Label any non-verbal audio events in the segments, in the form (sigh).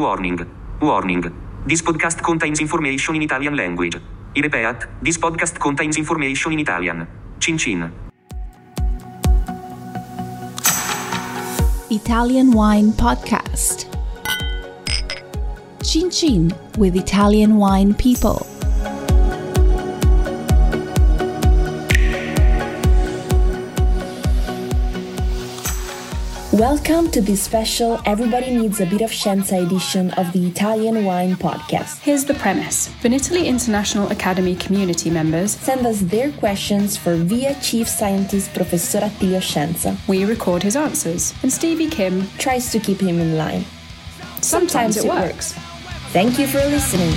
Warning. Warning. This podcast contains information in Italian language. I repeat, this podcast contains information in Italian. Cin cin. Italian Wine Podcast. Chin Chin with Italian Wine People. Welcome to this special Everybody Needs a Bit of Scienza edition of the Italian Wine Podcast. Here's the premise Vinitaly International Academy community members send us their questions for VIA Chief Scientist Professor Attilio Scienza. We record his answers, and Stevie Kim tries to keep him in line. Sometimes, Sometimes it, it works. Thank you for listening.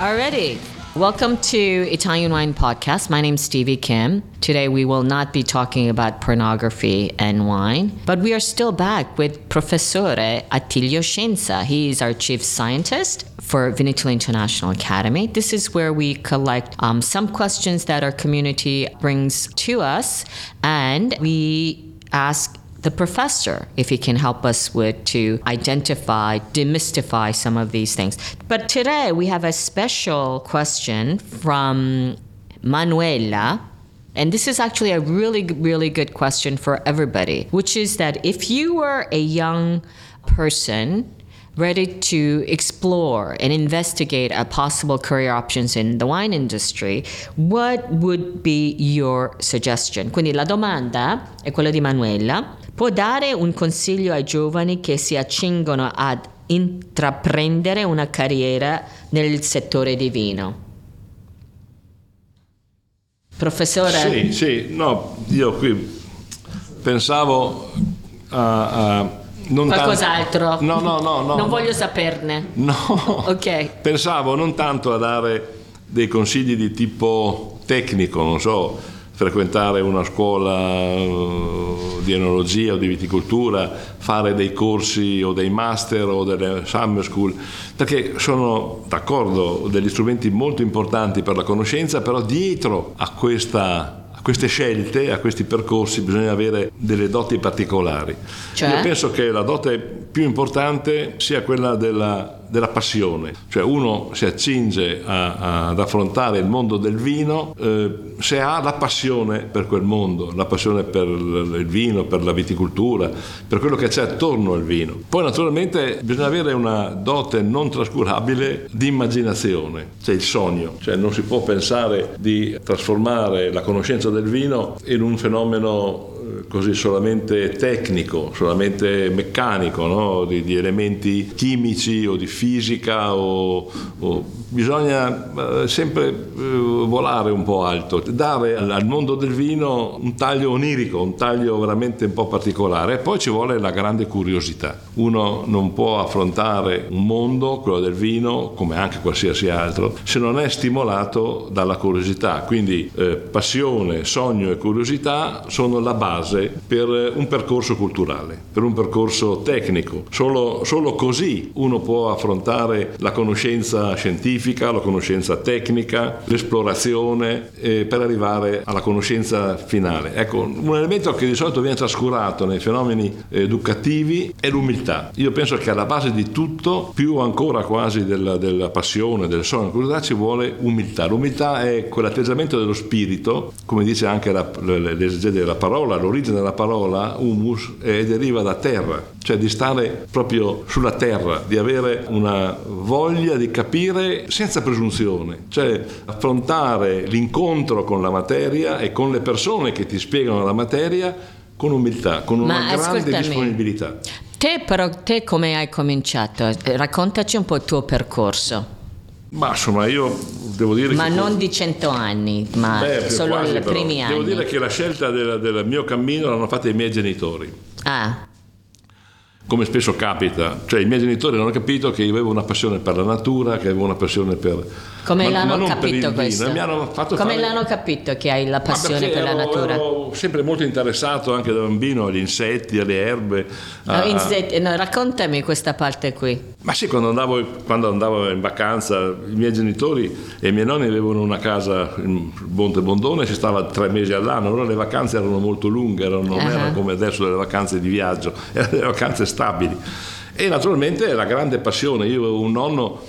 Already. Welcome to Italian Wine Podcast. My name's Stevie Kim. Today we will not be talking about pornography and wine, but we are still back with Professore Attilio Scienza. He is our chief scientist for Vinitaly International Academy. This is where we collect um, some questions that our community brings to us, and we ask the professor if he can help us with to identify, demystify some of these things. But today we have a special question from Manuela. And this is actually a really, really good question for everybody, which is that if you were a young person ready to explore and investigate a possible career options in the wine industry, what would be your suggestion? Quindi la domanda è quella di Manuela. Può dare un consiglio ai giovani che si accingono ad intraprendere una carriera nel settore di vino? Professore? Sì, sì, no, io qui pensavo a, a non Qualcos'altro? Tanto, no, no, no, no. Non voglio saperne. No. ok. Pensavo non tanto a dare dei consigli di tipo tecnico, non so, frequentare una scuola eh, di enologia o di viticoltura, fare dei corsi o dei master o delle summer school, perché sono d'accordo degli strumenti molto importanti per la conoscenza, però dietro a questa a queste scelte, a questi percorsi bisogna avere delle doti particolari. Cioè? Io penso che la dote più importante sia quella della della passione, cioè uno si accinge a, a, ad affrontare il mondo del vino eh, se ha la passione per quel mondo, la passione per il vino, per la viticoltura, per quello che c'è attorno al vino. Poi naturalmente bisogna avere una dote non trascurabile di immaginazione, cioè il sogno, cioè non si può pensare di trasformare la conoscenza del vino in un fenomeno così solamente tecnico, solamente meccanico, no? di, di, elementi chimici o di fisica, o, o bisogna eh, sempre eh, volare un po' alto, dare al, mondo del vino un taglio onirico, un taglio veramente un po' particolare e poi ci vuole la grande curiosità. Uno non può affrontare un mondo, quello del vino, come anche qualsiasi altro, se non è stimolato dalla curiosità, quindi eh, passione, sogno e curiosità sono la base per un percorso culturale, per un percorso tecnico. Solo, solo così uno può affrontare la conoscenza scientifica, la conoscenza tecnica, l'esplorazione eh, per arrivare alla conoscenza finale. Ecco, un elemento che di solito viene trascurato nei fenomeni educativi è l'umiltà. Io penso che alla base di tutto, più ancora quasi della, della passione, del sogno, della curiosità, ci vuole umiltà. L'umiltà è quell'atteggiamento dello spirito, come dice anche la, l'esegete della parola, l'origine della parola humus eh, deriva da terra, cioè di stare proprio sulla terra, di avere una voglia di capire senza presunzione, cioè affrontare l'incontro con la materia e con le persone che ti spiegano la materia con umiltà, con una Ma grande disponibilità. Te però, te come hai cominciato? Eh, raccontaci un po' il tuo percorso. Ma insomma, io devo dire ma che... non di cento anni, ma Beh, solo i primi anni. Devo dire che la scelta del, del mio cammino l'hanno fatta i miei genitori. Ah. Come spesso capita, cioè i miei genitori hanno capito che io avevo una passione per la natura, che avevo una passione per... Come ma- ma l'hanno non il capito vino, questo? Come fare- l'hanno capito che hai la Ma passione per la natura? Ero sempre molto interessato anche da bambino agli insetti, alle erbe. No, a- insetti- no, raccontami questa parte qui. Ma sì, quando andavo, quando andavo in vacanza, i miei genitori e i miei nonni avevano una casa in Monte Bondone, si stava tre mesi all'anno, allora le vacanze erano molto lunghe, erano- non Ah. erano come adesso delle vacanze di viaggio, (laughs) erano delle vacanze stabili. E naturalmente la grande passione, io avevo un nonno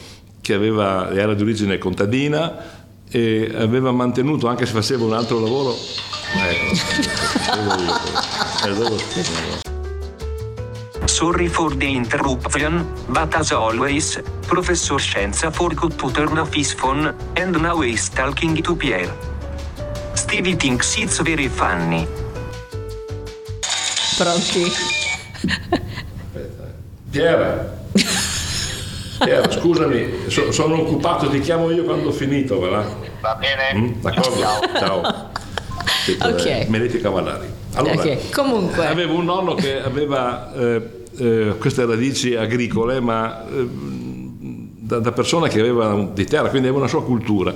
che aveva, era di origine contadina e aveva mantenuto, anche se faceva un altro lavoro, eh. Sorry for the interruption, but as always, Professor Scienza forgot to turn off his phone, and now he's talking to Pierre. Stevie thinks it's very funny. Pronti? Piera, Piera, scusami, so- sono occupato, ti chiamo io quando ho finito, va là? Va bene? Mm, D'accordo? Ciao. Siete, Ok. eh, Meleti Cavallari. Allora, Ok, comunque. avevo un nonno che aveva eh, eh, queste radici agricole, ma eh, da, da persona che aveva di terra, quindi aveva una sua cultura.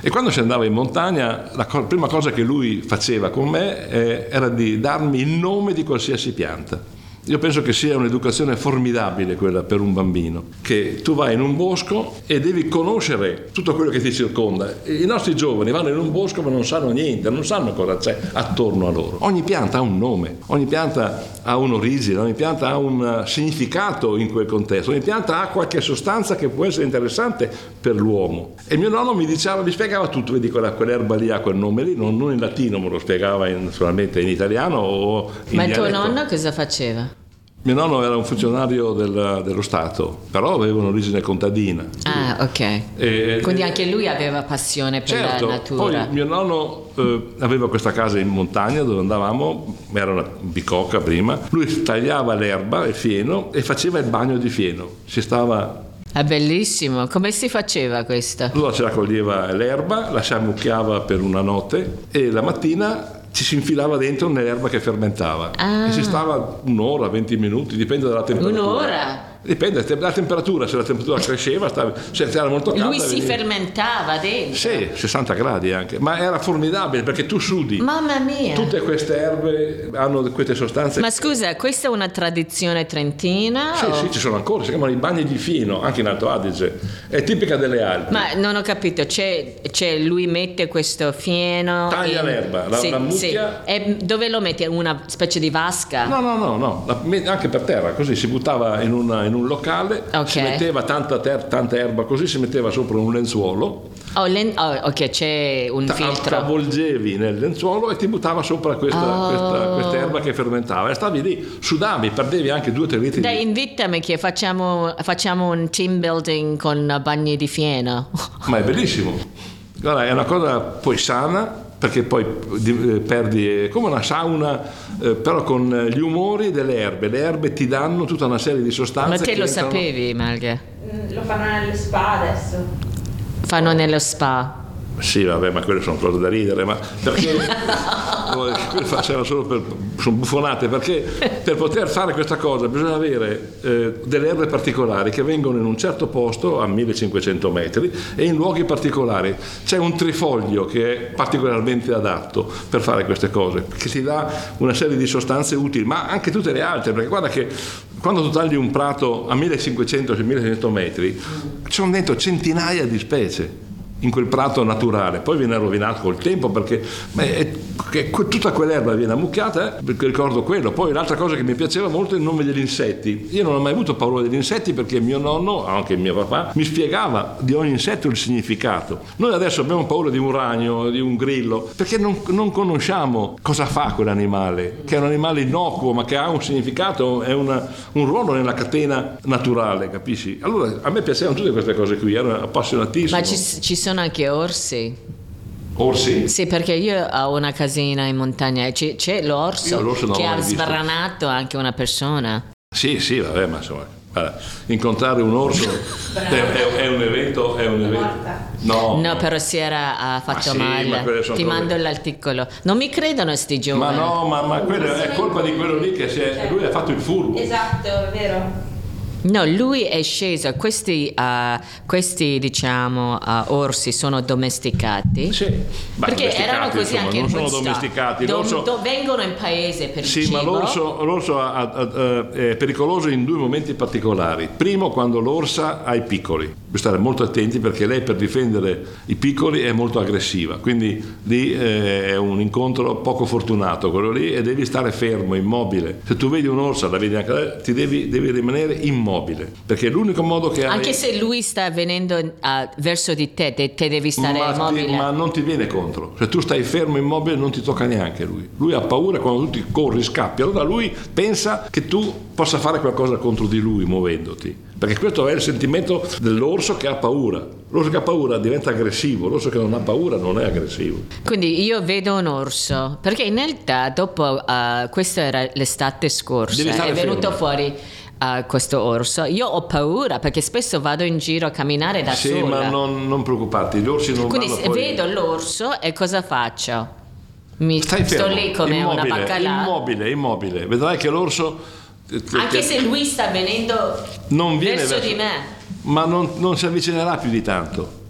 E quando si andava in montagna, la co- prima cosa che lui faceva con me eh, era di darmi il nome di qualsiasi pianta. Io penso che sia un'educazione formidabile quella per un bambino, che tu vai in un bosco e devi conoscere tutto quello che ti circonda. I nostri giovani vanno in un bosco ma non sanno niente, non sanno cosa c'è attorno a loro. Ogni pianta ha un nome, ogni pianta ha un'origine, ogni pianta ha un eh, significato in quel contesto, ogni pianta ha qualche sostanza che può essere interessante per l'uomo. E mio nonno mi diceva, mi spiegava tutto, vedi quella, quell'erba lì ha quel nome lì, non, non in latino, me lo spiegava in- naturalmente in italiano o in Ma il tuo nonno cosa faceva? Mio nonno era un funzionario del- dello Stato, però aveva un'origine contadina. Ah, ok. E- Quindi e- anche lui aveva passione per certo, la natura. poi mio nonno eh, aveva questa casa in montagna dove andavamo, era una bicocca prima, lui tagliava l'erba, il fieno e faceva il bagno di fieno. Si stava È bellissimo. Come si faceva questo? Allora ci raccoglieva l'erba, la si ammucchiava per una notte e la mattina ci si infilava dentro nell'erba che fermentava. Ah. E si stava un'ora, 20 minuti, dipende dalla temperatura. Un'ora? Dipende dalla temperatura, se la temperatura cresceva, stava, se era molto calda. Lui si veniva- fermentava dentro. Sì, 60 gradi anche, ma era formidabile perché tu sudi. Mamma mia. Tutte queste erbe hanno queste sostanze. Ma scusa, questa è una tradizione trentina? Sì, o- sì, ci sono ancora, si chiamano i bagni di fieno, anche in Alto Adige. È tipica delle Alpi. Ma non ho capito, c'è, c'è- lui mette questo fieno. Taglia in- l'erba, la- sì, la mucchia. sì. E dove lo mette? Una specie di vasca? No, no, no, no, la- anche per terra, così si buttava in, una- in un locale, Ok. si metteva tanta, ter- tanta erba così, si metteva sopra un lenzuolo, Oh, len- oh, ok, c'è un ta- filtro. avvolgevi nel lenzuolo e ti buttava sopra questa, Oh. questa- questa erba che fermentava e stavi lì, sudavi, perdevi anche 2-3 litri Dai, di... invitami che facciamo, facciamo un team building con bagni di fieno. Ma è bellissimo. (laughs) Guarda, è una cosa poi sana, perché poi eh, perdi, è come una sauna, eh, però con eh, gli umori delle erbe. Le erbe ti danno tutta una serie di sostanze. Ma te che lo entrano- sapevi, Malga? Lo fanno nelle spa adesso. Fanno nello spa. Sì, vabbè, ma quelle sono cose da ridere, ma perché (laughs) quelle facevano solo per sono buffonate, perché per poter fare questa cosa bisogna avere eh, delle erbe particolari che vengono in un certo posto a 1500 metri e in luoghi particolari. C'è un trifoglio che è particolarmente adatto per fare queste cose, che ti dà una serie di sostanze utili, ma anche tutte le altre, perché guarda che quando tu tagli un prato a 1500-1600 metri, ci sono dentro centinaia di specie in quel prato naturale, poi viene rovinato col tempo perché è- che tutta quell'erba viene ammucchiata, eh, ricordo quello. Poi l'altra cosa che mi piaceva molto è il nome degli insetti. Io non ho mai avuto paura degli insetti perché mio nonno, anche mio papà, mi spiegava di ogni insetto il significato. Noi adesso abbiamo paura di un ragno, di un grillo, perché non, non conosciamo cosa fa quell'animale, che è un animale innocuo ma che ha un significato, è una- un ruolo nella catena naturale, capisci? Allora a me piacevano tutte queste cose qui, ero appassionatissimo. Ma ci, ci sono anche orsi. Orsi? Sì, perché io ho una casina in montagna e c'è, c'è l'orso, l'orso che ha visto. sbranato anche una persona. Sì, sì, vabbè, ma insomma, Guarda, incontrare un orso è, è- è un evento, è un evento. No, No, però si era fatto sì, ma male. quelle sono Ti mando l'articolo. Non mi credono sti ma giovani. no, ma, ma quello è colpa di quello lì che si è, lui ha fatto il furbo. Esatto, è vero. No, lui è sceso. Questi, ah, questi diciamo, ah, orsi sono domesticati. Sì, ma Perché domesticati, erano così insomma, anche non in sono domesticati. Do- l'orso- do- vengono in paese per il Sì, cibo. ma l'orso, l'orso ha- ha- ha- è pericoloso in due momenti particolari. Primo, quando l'orsa ha i piccoli. Bisogna stare molto attenti perché lei per difendere i piccoli è molto aggressiva. Quindi lì eh, è un incontro poco fortunato quello lì e devi stare fermo, immobile. Se tu vedi un'orsa, la vedi anche lei, ti devi, devi rimanere immobile. Perché è l'unico modo che hai... Anche se lui sta venendo ah, verso di te, te, te devi stare ma, ti- immobile. ma non ti viene contro. Se tu stai fermo immobile non ti tocca neanche lui. Lui ha paura quando tu ti corri, scappi. Allora lui pensa che tu possa fare qualcosa contro di lui muovendoti. Perché questo è il sentimento dell'orso che ha paura. L'orso che ha paura diventa aggressivo, l'orso che non ha paura non è aggressivo. Quindi io vedo un orso, perché in realtà dopo, ah, questa era l'estate scorsa, è venuto fermo. fuori ah, questo orso. Io ho paura perché spesso vado in giro a camminare da sì, sola. ma non, non preoccuparti, gli orsi non Quindi poi... vedo l'orso e cosa faccio? Mi Stai sto fermo, lì come una immobile, baccalà. immobile, immobile. Vedrai che l'orso... Anche che- se lui sta venendo non viene verso di me. ma non, non si avvicinerà più di tanto.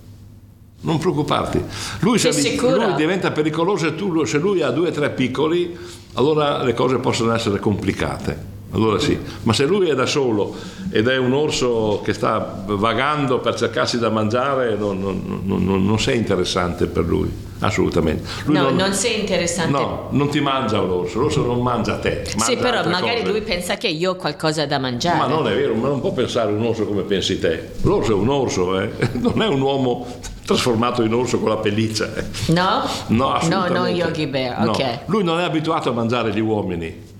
Non preoccuparti. Lui, avvi- lui diventa pericoloso e tu, se lui ha due o tre piccoli, allora le cose possono essere complicate. Allora sì, ma se lui è da solo ed è un orso che sta vagando per cercarsi da mangiare, non, non- non- non- sei interessante per lui, assolutamente. Lui No, non sei interessante. No, non ti mangia l'orso, l'orso non mangia te. sì, mangia però altre magari cose. lui pensa che io ho qualcosa da mangiare. Ma non è vero, ma non può pensare un orso come pensi te. L'orso è un orso, eh? (laughs) non è un uomo trasformato in orso con la pelliccia. eh. No? No, assolutamente. non Yogi Bear, No. ok. Lui non è abituato a mangiare gli uomini.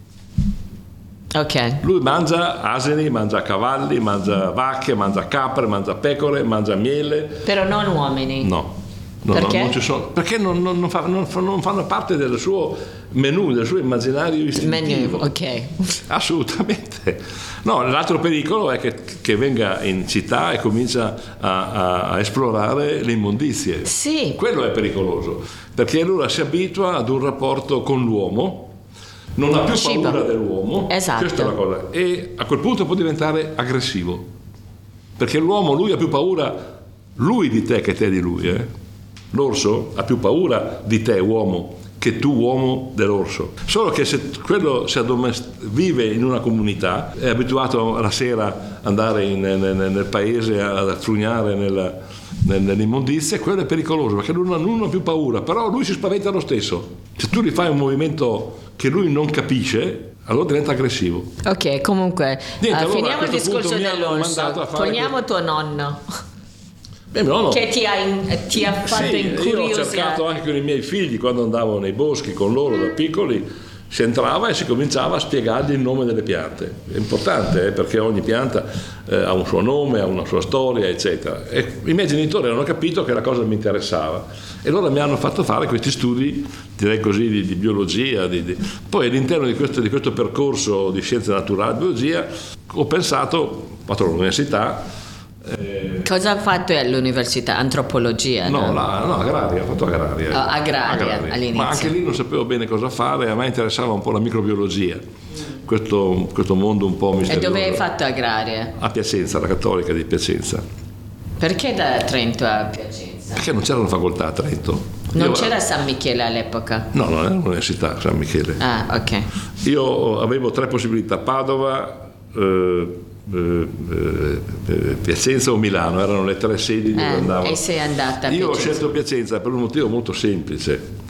Ok. Lui mangia asini, mangia cavalli, mangia vacche, mangia capre, mangia pecore, mangia miele. Però non uomini. No. No, Perché? no, non ci sono, perché non, non- non fa- non fa- non fanno parte del suo menù, del suo immaginario istintivo. Menu, ok. (laughs) Assolutamente. No, l'altro pericolo è che, che venga in città e comincia a, a- a esplorare le immondizie. Sì. Quello è pericoloso, perché allora si abitua ad un rapporto con l'uomo, non ha più Cibo. paura dell'uomo, Esatto. questa è la cosa, e a quel punto può diventare aggressivo, perché l'uomo, lui ha più paura, lui di te che te di lui, eh? l'orso ha più paura di te uomo che tu uomo dell'orso. Solo che se quello si addomest- vive in una comunità, è abituato la sera ad andare in- nel, nel paese a frugnare nella, nel- nell'immondizia, quello è pericoloso perché non, non ha più paura, però lui si spaventa lo stesso. Se tu gli fai un movimento che lui non capisce, allora diventa aggressivo. Ok, comunque, Niente, eh, allora, finiamo il discorso hanno dell'orso. mandato a tuo nonno, Beh, no, no. che ti ha, in- ti ha fatto Sì, io ho incuriosire. cercato anche con i miei figli quando andavo nei boschi con loro da piccoli si entrava e si cominciava a spiegargli il nome delle piante. È importante eh, perché ogni pianta eh, ha un suo nome ha una sua storia eccetera. E i miei genitori hanno capito che la cosa mi interessava. E allora mi hanno fatto fare questi studi direi così di, di biologia di- di- poi all'interno di questo, di questo percorso di scienze naturali e biologia ho pensato ho fatto l'università eh, Cosa ha fatto all'università? Antropologia? No, no? la- no, agraria, ho fatto agraria. Ah, agraria, all'inizio. Ma anche lì non sapevo bene cosa fare, a me interessava un po' la microbiologia, questo, questo mondo un po' E misterioso. dove hai fatto agraria? A Piacenza, la Cattolica di Piacenza. Perché da Trento a Piacenza? Perché non c'era una facoltà a Trento. Non Io- c'era San Michele all'epoca? No, non era un'università, San Michele. Ah, ok. Io avevo tre possibilità, Padova, eh, Piacenza o Milano, erano le tre sedi dove Eh, andavo. e sei andata Io ho scelto Piacenza per un motivo molto semplice.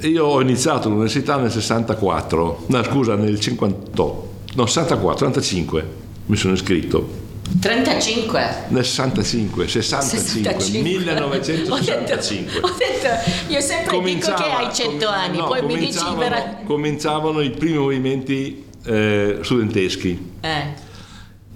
Io ho iniziato l'università nel 64, no scusa, nel 58, no 64, 65 mi sono iscritto. 35? Nel 65, 65, 1965. Ho detto, ho detto, io sempre dico che hai 100 comi- anni, no, poi mi dici vera- cominciavano i primi movimenti eh, studenteschi. Eh,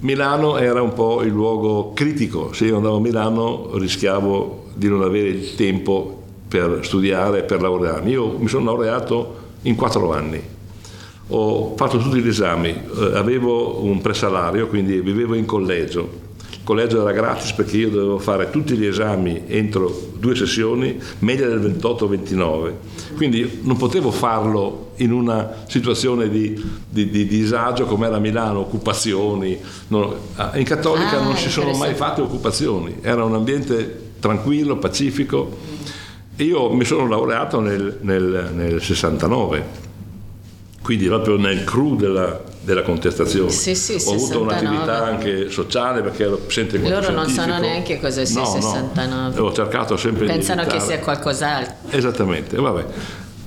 Milano era un po' il luogo critico, se io andavo a Milano rischiavo di non avere il tempo per studiare per laurearmi. Io mi sono laureato in quattro anni. ho fatto tutti gli esami, eh, avevo un presalario, quindi vivevo in collegio. Il collegio era gratis perché io dovevo fare tutti gli esami entro due sessioni, media del 28-29. Quindi non potevo farlo in una situazione di, di, di disagio come era Milano, occupazioni. Non- in Cattolica Ah, non si sono mai fatte occupazioni, era un ambiente tranquillo, pacifico. Io mi sono laureato nel, nel- nel 69 quindi proprio nel clou della, della contestazione. Sì, sì, Ho avuto 69. un'attività anche sociale perché ero presente in Loro non sanno neanche cosa sia No, no. 69. Ho cercato sempre Pensano di che evitare. sia qualcos'altro. Esattamente, vabbè.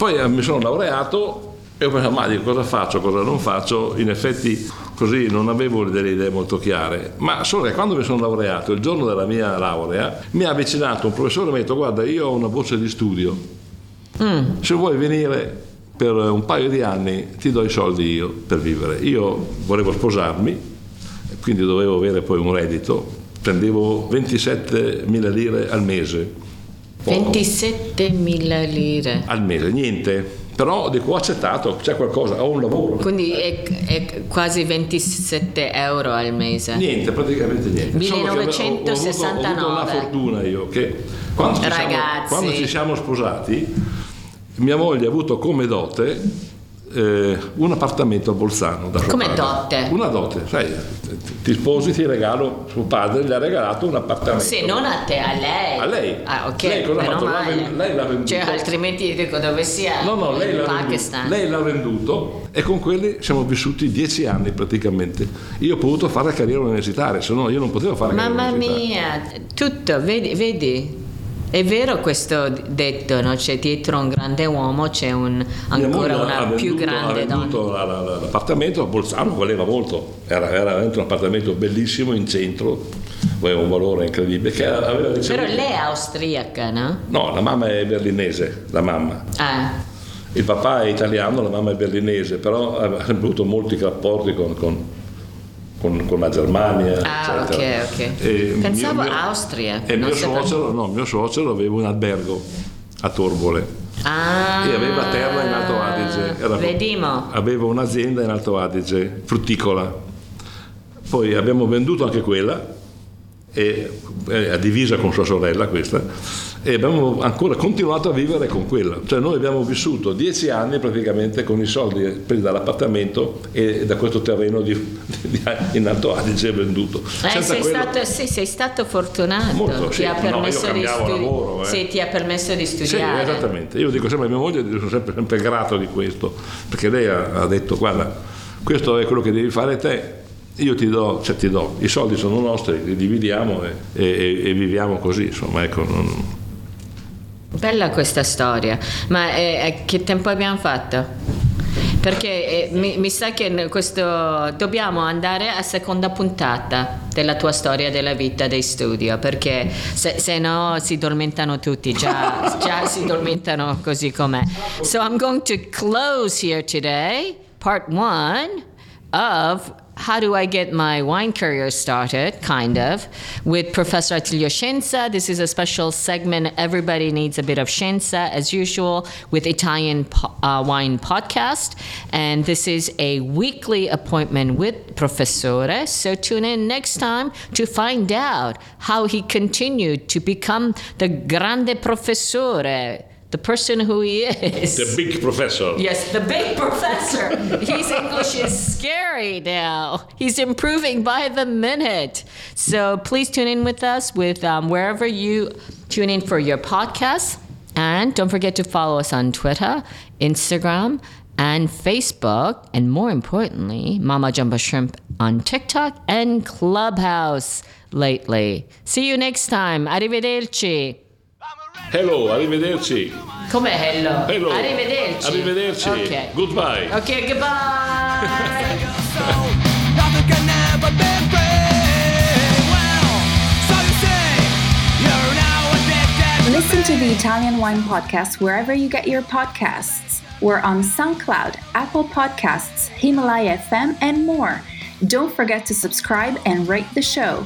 Poi eh, mi sono laureato e ho pensato, ma dico, cosa faccio, cosa non faccio? In effetti così non avevo delle idee molto chiare, ma solo che quando mi sono laureato, il giorno della mia laurea, mi ha avvicinato un professore e mi ha detto, guarda, io ho una borsa di studio, Mm. se vuoi venire per un paio di anni ti do i soldi io per vivere. Io volevo sposarmi, quindi dovevo avere poi un reddito, prendevo 27.000 lire al mese. Poco. 27.000 lire. Al mese, niente. Però dico, ho accettato, c'è qualcosa, ho un lavoro. Quindi è, è quasi 27 euro al mese. Niente, praticamente niente. Solo che ho- ho avuto- Ho, avuto 1969. una fortuna io che quando ci, siamo, quando ci siamo sposati, mia moglie ha avuto come dote eh, un appartamento a Bolzano. Da Come padre. dote? Una dote, sai, ti sposi, ti regalo, suo padre gli ha regalato un appartamento. Sì, non a te, a lei. A lei. Ah, ok. Lei cosa ha fatto? L'ha male. lei l'ha venduto. Cioè, altrimenti dico dove sia. No, no, lei l'ha, venduto, Pakistan. lei l'ha venduto e con quelli siamo vissuti dieci anni praticamente. Io ho potuto fare carriera universitaria, se no io non potevo fare carriera Mamma mia, tutto, vedi, vedi? È vero questo detto, no? C'è dietro un grande uomo, c'è un, ancora una ha più venduto- grande donna. venduto la- la- la- l'appartamento a Bolzano, valeva molto, era, era veramente un appartamento bellissimo in centro, aveva un valore incredibile. Però lei è austriaca, no? No, la mamma è berlinese, la mamma. Ah, Il papà è italiano, la mamma è berlinese, però ha avuto molti rapporti con, con- con- con la Germania. Ah, eccetera. ok, ok. E Pensavo mio- Austria, E mio suocero, no, mio suocero aveva un albergo a Torbole ah, e aveva terra in Alto Adige. Era- Vedimo. Aveva un'azienda in Alto Adige, frutticola. Poi abbiamo venduto anche quella, e, eh, a divisa con sua sorella questa, e abbiamo ancora continuato a vivere con quella. Cioè noi abbiamo vissuto dieci anni praticamente con i soldi presi dall'appartamento e da questo terreno di- di- in Alto Adige venduto. Eh, sei, quello- stato, sì, sei stato fortunato, Molto, ti sì. ha No, studi- lavoro, eh. sì, ti ha permesso di studiare. esattamente. Io dico sempre a mia moglie, sono sempre, sempre grato di questo, perché lei ha, ha detto, guarda, questo è quello che devi fare te, io ti do, cioè ti do, i soldi sono nostri, li dividiamo e, e- e viviamo così, insomma, ecco. non- Bella questa storia, ma eh, eh, che tempo abbiamo fatto? Perché eh, mi, mi sa che questo dobbiamo andare a seconda puntata della tua storia della vita dei studio, perché se, se no si dormentano tutti, già, (laughs) già si dormentano così com'è. So I'm going to close here today, part one of how do I get my wine career started, kind of, with Professor Attilio Scienza. This is a special segment. Everybody needs a bit of Scienza, as usual, with Italian po- uh, Wine Podcast. And this is a weekly appointment with Professore. So tune in next time to find out how he continued to become the grande professore, the person who he is. The big professor. Yes, the big professor. His English is scary now. He's improving by the minute. So please tune in with us with um, wherever you tune in for your podcasts. And don't forget to follow us on Twitter, Instagram, and Facebook. And more importantly, Mama Jumbo Shrimp on TikTok and Clubhouse lately. See you next time. Arrivederci. Hello, arrivederci. Come hello? Hello. Arrivederci. Arrivederci. Ok. Goodbye. Okay, goodbye. Nothing can ever be free. Well, so you say you're now addicted. Listen to the Italian Wine Podcast wherever you get your podcasts. We're on SoundCloud, Apple Podcasts, Himalaya FM, and more. Don't forget to subscribe and rate the show.